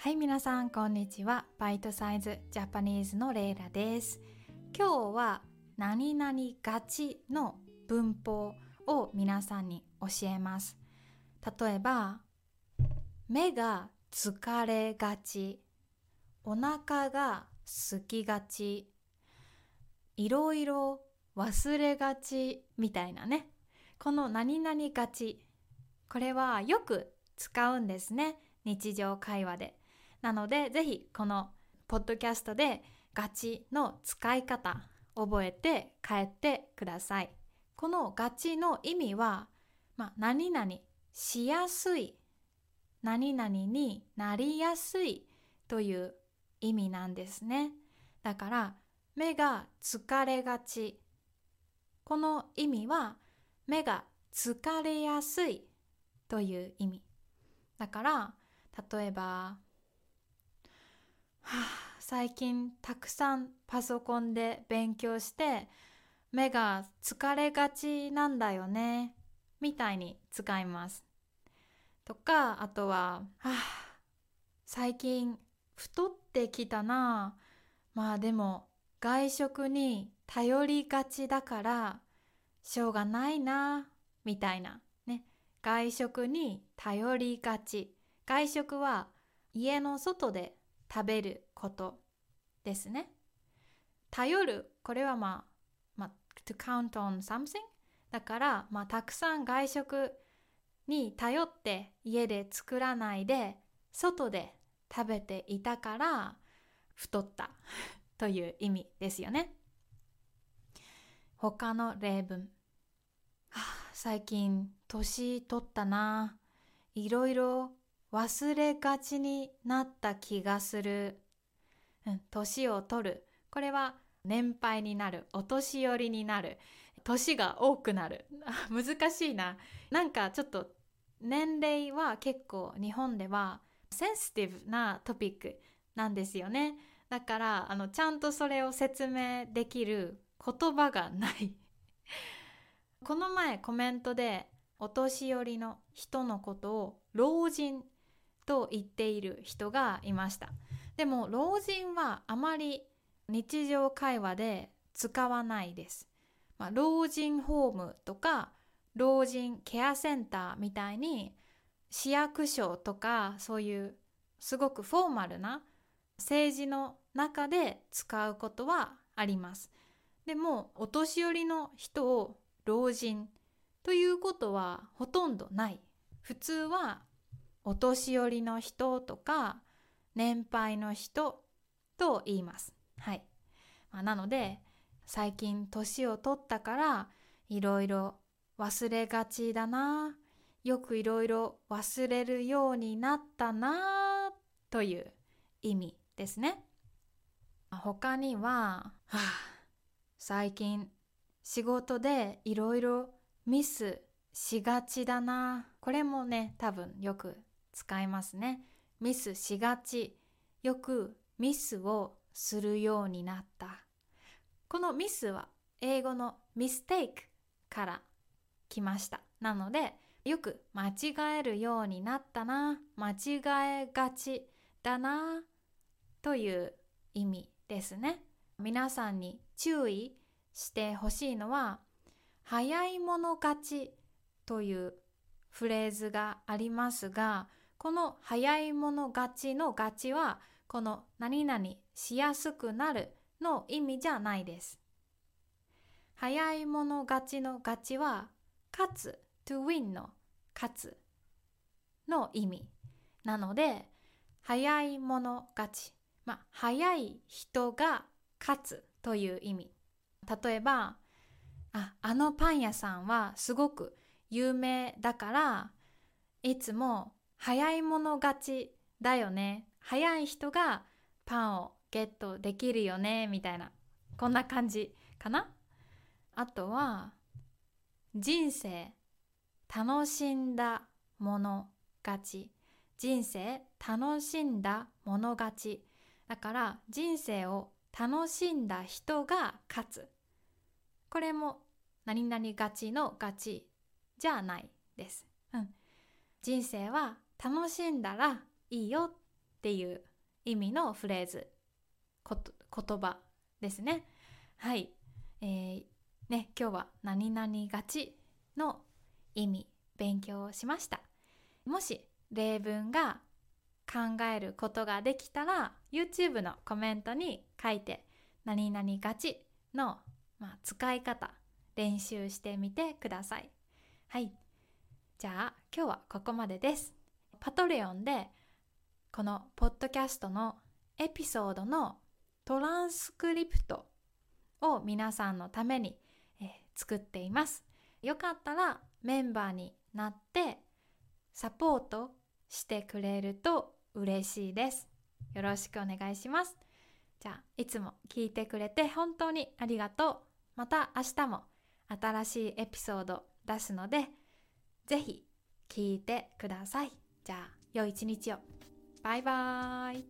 はい、皆さん、こんにちは。バイトサイズジャパニーズのレイラです。今日は、何々がちの文法を皆さんに教えます。例えば、目が疲れがち、お腹が空きがち、いろいろ忘れがちみたいなね。この何々がち。これはよく使うんですね。日常会話で。なので、ぜひこのポッドキャストでガチの使い方覚えて帰ってください。このガチの意味は、まあ、何々しやすい、何々になりやすいという意味なんですね。だから、目が疲れがち。この意味は、目が疲れやすいという意味。だから、例えば、はあ、最近たくさんパソコンで勉強して目が疲れがちなんだよね。みたいに使います。とか、あとは、はあ、最近太ってきたな。まあでも外食に頼りがちだからしょうがないな。みたいな。ね。外食に頼りがち。外食は家の外で食べることですね。頼る、これはまあ、まあ、to count on something? だから、まあ、たくさん外食に頼って家で作らないで、外で食べていたから、太ったという意味ですよね。他の例文。はあ、最近、年取ったな。いろいろ忘れがちになった気がする。年を取る。これは年配になる。お年寄りになる。年が多くなる。難しいな。なんかちょっと年齢は結構日本ではセンシティブなトピックなんですよね。だから、あの、ちゃんとそれを説明できる言葉がない。この前コメントでお年寄りの人のことを老人と言っている人がいました。でも老人はあまり日常会話で使わないです。まあ、老人ホームとか老人ケアセンターみたいに市役所とかそういうすごくフォーマルな政治の中で使うことはあります。でもお年寄りの人を老人ということはほとんどない。普通はお年寄りの人とか年配の人と言います。はい。まあ、なので最近年を取ったからいろいろ忘れがちだな。よくいろいろ忘れるようになったなという意味ですね。他には、はあ、最近仕事でいろいろミスしがちだな。これもね、多分よく使いますね。ミスしがち。よくミスをするようになった。このミスは英語のミステイクから来ました。なので、よく間違えるようになったな。間違えがちだな。という意味ですね。皆さんに注意してほしいのは、早い者勝ちというフレーズがありますが、この早い者勝ちの勝ちは、この何々しやすくなるの意味じゃないです。早い者勝ちの勝ちは、勝つ、to win の勝つの意味。なので、早い者勝ち。まあ、早い人が勝つという意味。例えば、あ、あのパン屋さんはすごく有名だから、いつも早い者勝ちだよね。早い人がパンをゲットできるよね、みたいな。こんな感じかなあとは、人生楽しんだ者勝ち。人生楽しんだ者勝ち。だから人生を楽しんだ人が勝つ。これも何々勝ちの勝ちじゃないです。うん。人生は楽しんだらいいよっていう意味のフレーズ言葉ですね。はい。えー、ね今日は何々がちの意味勉強しました。もし例文が考えることができたら YouTube のコメントに書いて何々がちの、まあ、使い方練習してみてください。はい。じゃあ今日はここまでです。パトレオンでこのポッドキャストのエピソードのトランスクリプトを皆さんのために、えー、作っていますよかったらメンバーになってサポートしてくれると嬉しいです。よろしくお願いします。じゃあ、いつも聞いてくれて本当にありがとう。また明日も新しいエピソード出すので、ぜひ聞いてください。じゃあ、良い一日を。バイバーイ。